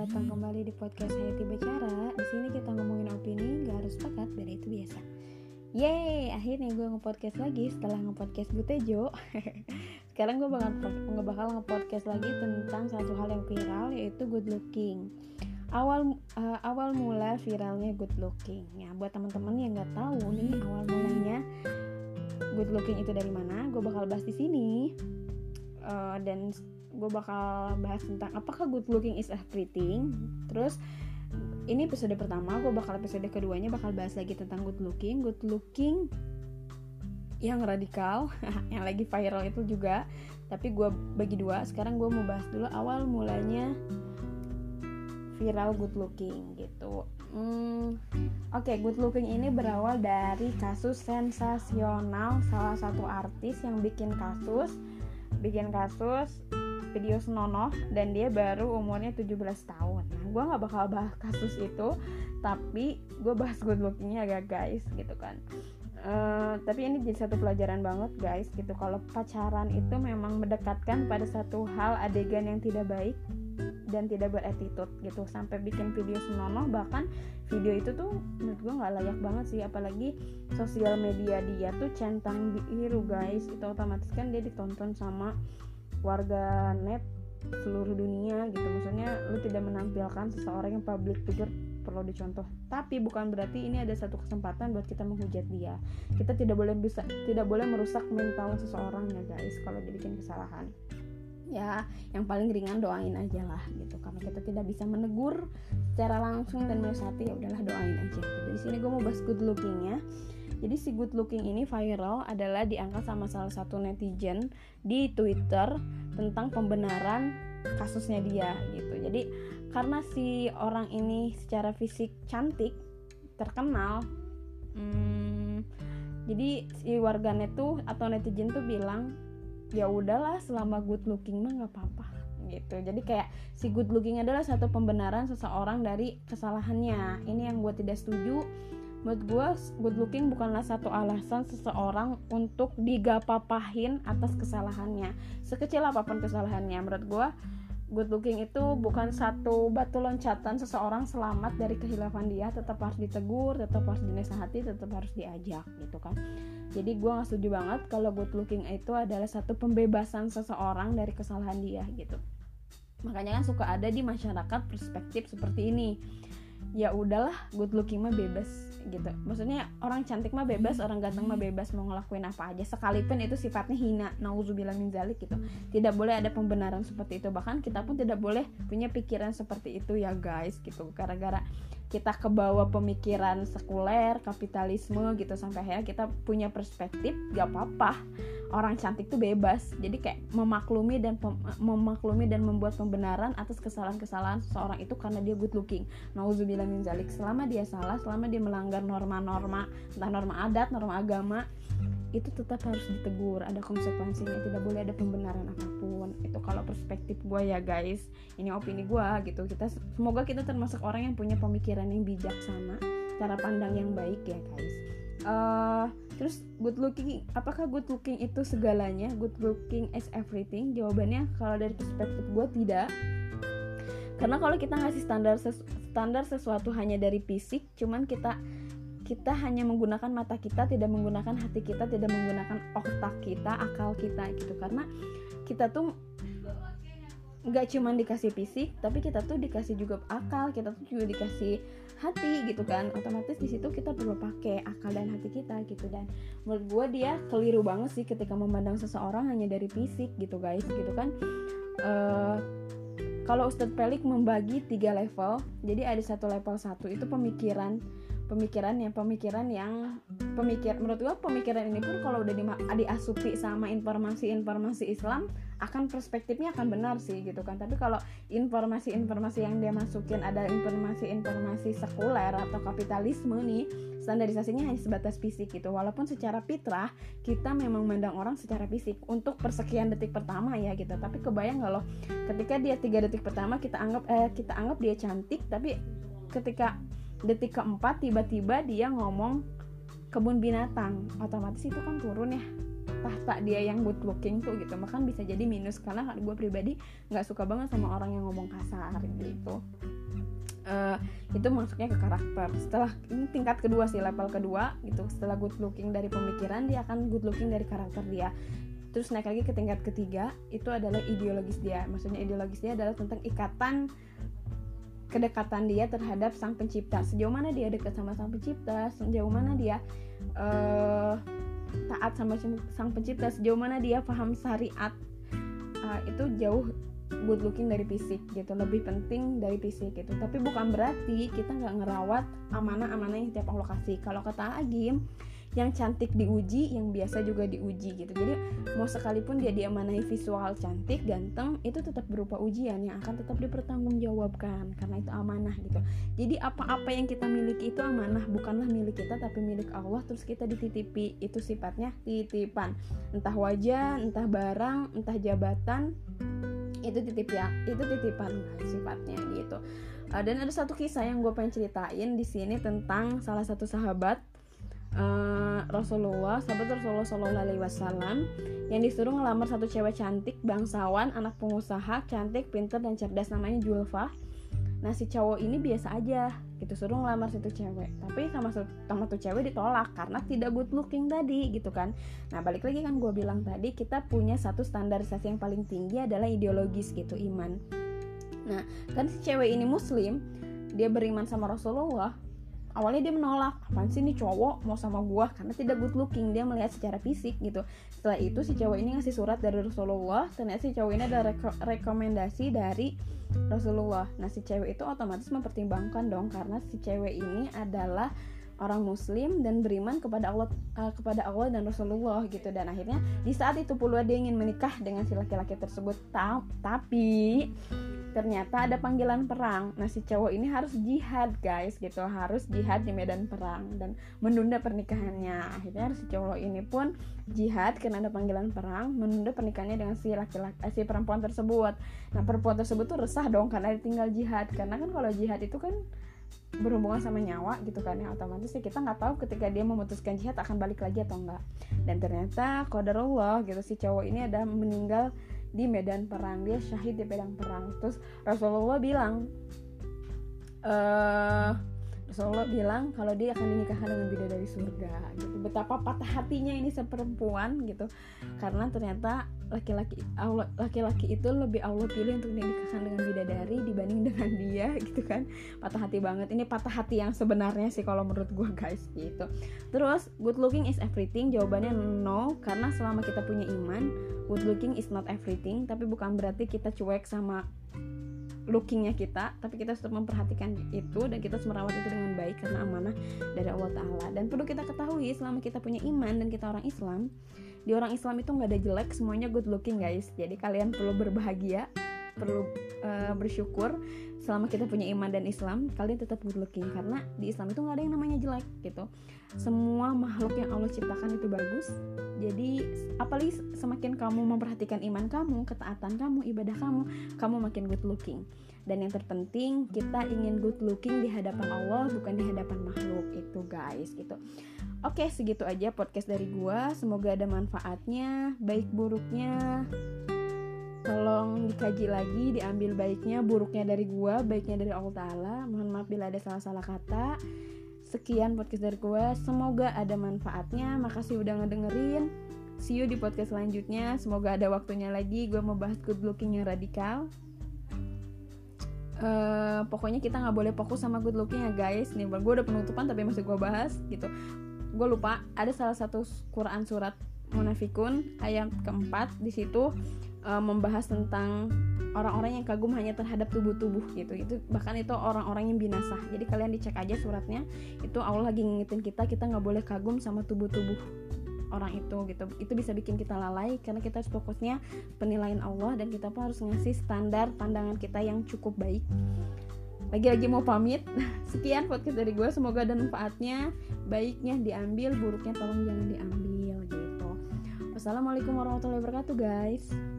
datang kembali di podcast Hayati Bicara. Di sini kita ngomongin opini, gak harus sepakat, beda itu biasa. Yeay, akhirnya gue nge-podcast lagi setelah nge-podcast Butejo. Sekarang gue bakal ngebakal nge-podcast lagi tentang satu hal yang viral yaitu good looking. Awal uh, awal mula viralnya good looking. Ya, buat teman-teman yang nggak tahu nih awal mulanya good looking itu dari mana, gue bakal bahas di sini. Uh, dan gue bakal bahas tentang apakah good looking is everything terus ini episode pertama gue bakal episode keduanya bakal bahas lagi tentang good looking. Good looking yang radikal yang lagi viral itu juga. Tapi gue bagi dua sekarang gue mau bahas dulu awal mulanya viral good looking gitu. Hmm, oke okay, good looking ini berawal dari kasus sensasional salah satu artis yang bikin kasus bikin kasus video senonoh dan dia baru umurnya 17 tahun. Nah gue gak bakal bahas kasus itu tapi gue bahas good lookingnya ya guys gitu kan. Uh, tapi ini jadi satu pelajaran banget guys gitu. Kalau pacaran itu memang mendekatkan pada satu hal adegan yang tidak baik dan tidak beretitude gitu. Sampai bikin video senonoh bahkan video itu tuh menurut gue nggak layak banget sih. Apalagi sosial media dia tuh centang biru guys. Itu otomatis kan dia ditonton sama warga net seluruh dunia gitu. Maksudnya lu tidak menampilkan seseorang yang public figure perlu dicontoh. Tapi bukan berarti ini ada satu kesempatan buat kita menghujat dia. Kita tidak boleh bisa tidak boleh merusak mental seseorang ya guys kalau dibikin kesalahan. Ya yang paling ringan doain aja lah gitu. Karena kita tidak bisa menegur secara langsung dan menasihati ya udahlah doain aja. Gitu. sini gue mau bahas good lookingnya jadi si good looking ini viral adalah diangkat sama salah satu netizen di Twitter tentang pembenaran kasusnya dia gitu. Jadi karena si orang ini secara fisik cantik, terkenal, hmm, jadi si warganet tuh atau netizen tuh bilang ya udahlah selama good looking mah nggak apa-apa gitu. Jadi kayak si good looking adalah satu pembenaran seseorang dari kesalahannya. Ini yang gue tidak setuju menurut gue good looking bukanlah satu alasan seseorang untuk digapapahin atas kesalahannya. Sekecil apa pun kesalahannya. Menurut gue good looking itu bukan satu batu loncatan seseorang selamat dari kehilafan dia. Tetap harus ditegur tetap harus dinasehati tetap harus diajak gitu kan. Jadi gue gak setuju banget kalau good looking itu adalah satu pembebasan seseorang dari kesalahan dia gitu. Makanya kan suka ada di masyarakat perspektif seperti ini ya udahlah good looking mah bebas gitu. Maksudnya orang cantik mah bebas orang ganteng mah bebas mau ngelakuin apa aja. Sekalipun itu sifatnya hina nauzubillah min zalik gitu. Tidak boleh ada pembenaran seperti itu. Bahkan kita pun tidak boleh punya pikiran seperti itu ya guys gitu. Gara-gara kita kebawa pemikiran sekuler kapitalisme gitu sampai akhirnya kita punya perspektif gak apa-apa. Orang cantik tuh bebas. Jadi kayak memaklumi dan memaklumi dan membuat pembenaran atas kesalahan-kesalahan seseorang itu karena dia good looking. Nauzubillah min zalik selama dia salah selama dia melanggar norma-norma entah norma adat norma agama itu tetap harus ditegur ada konsekuensinya tidak boleh ada pembenaran apa pun. Itu kalau perspektif gue ya guys. Ini opini gue gitu. Kita semoga kita termasuk orang yang punya pemikiran yang bijaksana cara pandang yang baik ya guys. Uh, terus good looking apakah good looking itu segalanya? Good looking is everything? Jawabannya kalau dari perspektif gue tidak. Karena kalau kita ngasih standar sesu standar sesuatu hanya dari fisik cuman kita kita hanya menggunakan mata kita tidak menggunakan hati kita tidak menggunakan otak kita akal kita gitu. Karena kita tuh nggak cuma dikasih fisik tapi kita tuh dikasih juga akal kita tuh juga dikasih hati gitu kan. Otomatis di situ kita perlu pakai akal dan hati kita gitu. Dan menurut gue dia keliru banget sih ketika memandang seseorang hanya dari fisik gitu guys gitu kan. Uh, kalau Ustadz Pelik membagi tiga level jadi ada satu level satu itu pemikiran pemikiran yang pemikiran yang pemikir menurut gue pemikiran ini pun kalau udah di, diasupi sama informasi-informasi Islam akan perspektifnya akan benar sih gitu kan. Tapi kalau informasi-informasi yang dia masukin ada informasi-informasi sekuler atau kapitalisme nih standarisasinya hanya sebatas fisik gitu. Walaupun secara fitrah kita memang mandang orang secara fisik untuk persekian detik pertama ya gitu. Tapi kebayang nggak loh ketika dia tiga detik pertama kita anggap eh, kita anggap dia cantik tapi ketika detik keempat tiba-tiba dia ngomong kebun binatang. Otomatis itu kan turun ya. Tahta dia yang good looking tuh gitu. Bahkan bisa jadi minus karena gue pribadi nggak suka banget sama orang yang ngomong kasar gitu. Uh, itu masuknya ke karakter. Setelah ini tingkat kedua sih level kedua gitu. Setelah good looking dari pemikiran dia akan good looking dari karakter dia. Terus naik lagi ke tingkat ketiga itu adalah ideologis dia. Maksudnya ideologis dia adalah tentang ikatan kedekatan dia terhadap sang pencipta. Sejauh mana dia dekat sama sang pencipta sejauh mana dia uh, taat sama sang pencipta sejauh mana dia paham syariat uh, itu jauh good looking dari fisik gitu lebih penting dari fisik gitu. Tapi bukan berarti kita nggak ngerawat amanah-amanah yang tiap Allah kasih. Kalau kata Agim yang cantik diuji yang biasa juga diuji gitu. Jadi mau sekalipun dia diamanai visual cantik ganteng itu tetap berupa ujian yang akan tetap dipertanggungjawabkan karena itu amanah gitu. Jadi apa-apa yang kita miliki itu amanah bukanlah milik kita tapi milik Allah terus kita dititipi. Itu sifatnya titipan. Entah wajah entah barang entah jabatan itu titip ya itu titipan sifatnya gitu. Uh, dan ada satu kisah yang gue pengen ceritain di sini tentang salah satu sahabat uh, Rasulullah sahabat Rasulullah Shallallahu Alaihi Wasallam yang disuruh ngelamar satu cewek cantik bangsawan anak pengusaha cantik pinter dan cerdas namanya Julfa. Nah si cowok ini biasa aja gitu suruh ngelamar situ cewek. Tapi sama sama tuh cewek ditolak karena tidak good looking tadi gitu kan. Nah balik lagi kan gue bilang tadi kita punya satu standarisasi yang paling tinggi adalah ideologis gitu iman. Nah kan si cewek ini muslim dia beriman sama Rasulullah awalnya dia menolak apaan sih nih cowok? Mau sama gue karena tidak good looking dia melihat secara fisik gitu. Setelah itu si cewek ini ngasih surat dari Rasulullah ternyata si cowok ini ada reko rekomendasi dari Rasulullah. Nah si cewek itu otomatis mempertimbangkan dong karena si cewek ini adalah orang muslim dan beriman kepada Allah uh, kepada Allah dan Rasulullah gitu. Dan akhirnya di saat itu pula dia ingin menikah dengan si laki-laki tersebut. Ta tapi ternyata ada panggilan perang. Nah si cowok ini harus jihad guys gitu. Harus jihad di medan perang dan menunda pernikahannya. Akhirnya si cowok ini pun jihad karena ada panggilan perang menunda pernikahannya dengan si laki-laki eh, si perempuan tersebut. Nah perempuan tersebut tuh resah dong karena ditinggal jihad. Karena kan kalau jihad itu kan berhubungan sama nyawa gitu kan ya. Otomatis ya kita nggak tahu ketika dia memutuskan jihad akan balik lagi atau enggak dan ternyata qadarullah gitu si cowok ini ada meninggal di medan perang dia syahid di medan perang. Terus Rasulullah bilang eh Rasulullah bilang kalau dia akan dinikahkan dengan bidadari surga gitu. Betapa patah hatinya ini seperempuan gitu. Karena ternyata laki-laki Allah laki-laki itu lebih Allah pilih untuk dinikahkan dengan bidadari dibanding dengan dia gitu kan. Patah hati banget. Ini patah hati yang sebenarnya sih kalau menurut gue guys gitu. Terus good looking is everything jawabannya no karena selama kita punya iman good looking is not everything tapi bukan berarti kita cuek sama lookingnya kita tapi kita tetap memperhatikan itu dan kita harus merawat itu dengan baik karena amanah dari Allah Taala. Dan perlu kita ketahui selama kita punya iman dan kita orang Islam di orang Islam itu nggak ada jelek semuanya good looking guys. Jadi kalian perlu berbahagia perlu uh, bersyukur selama kita punya iman dan Islam kalian tetap good looking. Karena di Islam itu nggak ada yang namanya jelek gitu. Semua makhluk yang Allah ciptakan itu bagus. Jadi apalagi semakin kamu memperhatikan iman kamu ketaatan kamu ibadah kamu kamu makin good looking. Dan yang terpenting kita ingin good looking di hadapan Allah bukan di hadapan makhluk. Itu guys gitu. Oke segitu aja podcast dari gua. Semoga ada manfaatnya baik buruknya tolong dikaji lagi diambil baiknya buruknya dari gua baiknya dari Allah Taala. Mohon maaf bila ada salah-salah kata. Sekian podcast dari gua. Semoga ada manfaatnya. Makasih udah ngedengerin. See you di podcast selanjutnya. Semoga ada waktunya lagi. Gue mau bahas good looking yang radikal. Uh, pokoknya kita nggak boleh fokus sama good looking ya guys. Nih gue udah penutupan tapi masih gue bahas gitu. Gue lupa ada salah satu Quran surat munafikun ayat keempat di situ uh, membahas tentang orang-orang yang kagum hanya terhadap tubuh-tubuh gitu. Itu bahkan itu orang-orang yang binasa jadi kalian dicek aja suratnya. Itu Allah lagi ngingetin kita kita nggak boleh kagum sama tubuh-tubuh orang itu gitu. Itu bisa bikin kita lalai karena kita harus fokusnya penilaian Allah dan kita pun harus ngasih standar pandangan kita yang cukup baik. Lagi-lagi mau pamit. Sekian podcast dari gue semoga ada manfaatnya. Baiknya diambil buruknya tolong jangan diambil gitu. Wassalamualaikum warahmatullahi wabarakatuh guys